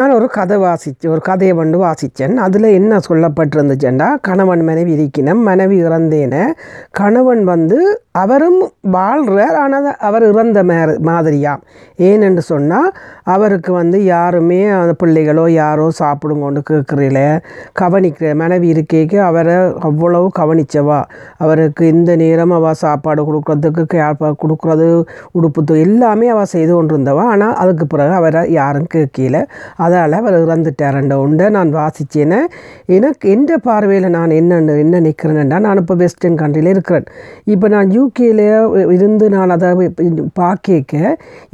நான் ஒரு கதை வாசிச்சு ஒரு கதையை வந்து வாசித்தேன் அதில் என்ன சொல்லப்பட்டிருந்துச்சுன்னா கணவன் மனைவி இருக்கினம் மனைவி இறந்தேன கணவன் வந்து அவரும் வாழ்கிறார் ஆனால் அவர் இறந்த மாதிரி மாதிரியாம் ஏனென்று சொன்னால் அவருக்கு வந்து யாருமே அந்த பிள்ளைகளோ யாரோ சாப்பிடுங்கன்னு கேட்குறீல கவனிக்கிற மனைவி இருக்கேக்கு அவரை அவ்வளவு கவனித்தவா அவருக்கு இந்த நேரம் அவள் சாப்பாடு கொடுக்குறதுக்கு கே- கொடுக்குறது உடுப்புத்து எல்லாமே அவள் செய்து கொண்டிருந்தவா ஆனால் அதுக்கு பிறகு அவரை யாரும் கேட்கல அதால் அவர் இறந்துட்டார் இறந்துட்டாரண்ட உண்டை நான் வாசித்தேன் எனக்கு எந்த பார்வையில் நான் என்ன என்ன நிற்கிறேன்னா நான் இப்போ வெஸ்டர்ன் கண்ட்ரியில் இருக்கிறேன். இப்போ நான் யூகேல இருந்து நான் அதை பார்க்க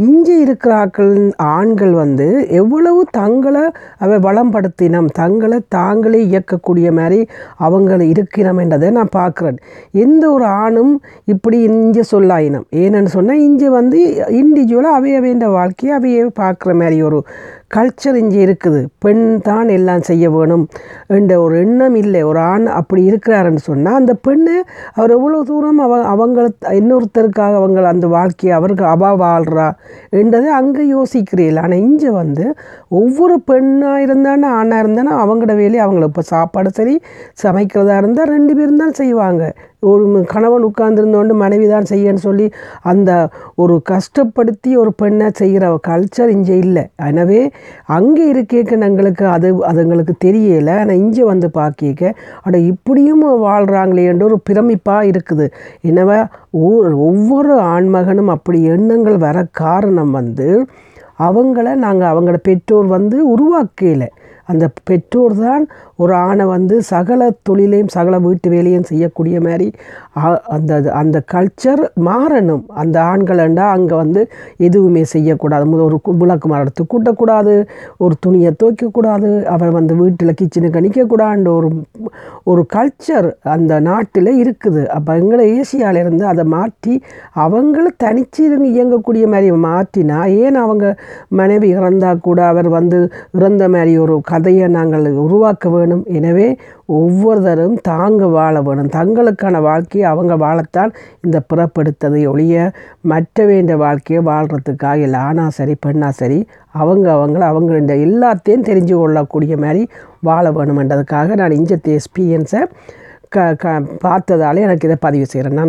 இங்கே இருக்கிற ஆக்கள் ஆண்கள் வந்து எவ்வளவு தங்களை அவை வளம்படுத்தினம் தங்களை தாங்களே இயக்கக்கூடிய மாதிரி அவங்களை இருக்கிறோம் என்றதை நான் பார்க்குறேன். எந்த ஒரு ஆணும் இப்படி இங்கே சொல்லாயினம். ஏன்னு சொன்னால் இங்கே வந்து இண்டிவிஜுவலாக அவைய வேண்ட வாழ்க்கையை அவையே பார்க்குற மாதிரி ஒரு கல்ச்சர் இங்கே இருக்குது. பெண் தான் எல்லாம் செய்ய வேணும் என்ற ஒரு எண்ணம் இல்லை. ஒரு ஆண் அப்படி இருக்கிறாருன்னு சொன்னால் அந்த பெண்ணு அவர் எவ்வளோ தூரம் அவ அவங்கள இன்னொருத்தருக்காக அவங்க அந்த வாழ்க்கையை அவருக்கு அவா வாழ்கிறா என்றதை அங்கே யோசிக்கிறீர்கள். ஆனால் இங்கே வந்து ஒவ்வொரு பெண்ணாக இருந்தாலும் ஆணாக இருந்தாலும் அவங்களோட வேலையை அவங்கள இப்போ சாப்பாடு சரி சமைக்கிறதா இருந்தால் ரெண்டு பேரும் தான் செய்வாங்க. ஒரு கணவன் உட்கார்ந்துருந்தோண்டு மனைவி தான் செய்யன்னு சொல்லி அந்த ஒரு கஷ்டப்படுத்தி ஒரு பெண்ணை செய்கிற கல்ச்சர் இங்கே இல்லை. எனவே அங்கே இருக்கேக்க எங்களுக்கு அது அதுங்களுக்கு தெரியலை. ஆனால் இங்கே வந்து பார்க்க அட இப்படியும் வாழ்கிறாங்களேன்ற ஒரு பிரமிப்பாக இருக்குது. எனவே ஒவ்வொரு ஆண்மகனும் அப்படி எண்ணங்கள் வர காரணம் வந்து அவங்கள நாங்கள் அவங்களோட பெற்றோர் வந்து உருவாக்கலை. அந்த பெற்றோர் தான் ஒரு ஆணை வந்து சகல தொழிலையும் சகல வீட்டு வேலையும் செய்யக்கூடிய மாதிரி அந்த அந்த கல்ச்சர் மாறணும். அந்த ஆண்களண்டா அங்கே வந்து எதுவுமே செய்யக்கூடாது. முதல் ஒரு கு- விளக்கு மரத்து கூட்டக்கூடாது ஒரு துணியை துவைக்கக்கூடாது அவன் வந்து வீட்டில் கிச்சனுக்கு நிற்கக்கூடாதுன்ற ஒரு ஒரு கல்ச்சர் அந்த நாட்டில் இருக்குது. அப்போ எங்களை ஏசியாவிலேருந்து அதை மாற்றி அவங்கள தனிச்சு இருந்து இயங்கக்கூடிய மாதிரி மாற்றினா ஏன் அவங்க மனைவி இறந்தால் கூட அவர் வந்து இறந்த மாதிரி ஒரு க கதையை நாங்கள் உருவாக்க வேணும். எனவே ஒவ்வொருத்தரும் தாங்க வாழ வேணும். தங்களுக்கான வாழ்க்கையை அவங்க வாழத்தான் இந்த பிறப்பெடுத்ததை ஒழிய மற்ற வேண்டிய வாழ்க்கையை வாழ்கிறதுக்காக இல்லை. ஆனா சரி பெண்ணா சரி அவங்க அவங்கள அவங்கள எல்லாத்தையும் தெரிஞ்சு கொள்ளக்கூடிய மாதிரி வாழ வேணுமென்றதுக்காக நான் இஞ்சத்தை எக்ஸ்பீரியன்ஸை க க பார்த்ததாலே எனக்கு இதை பதிவு செய்கிறேன். நான்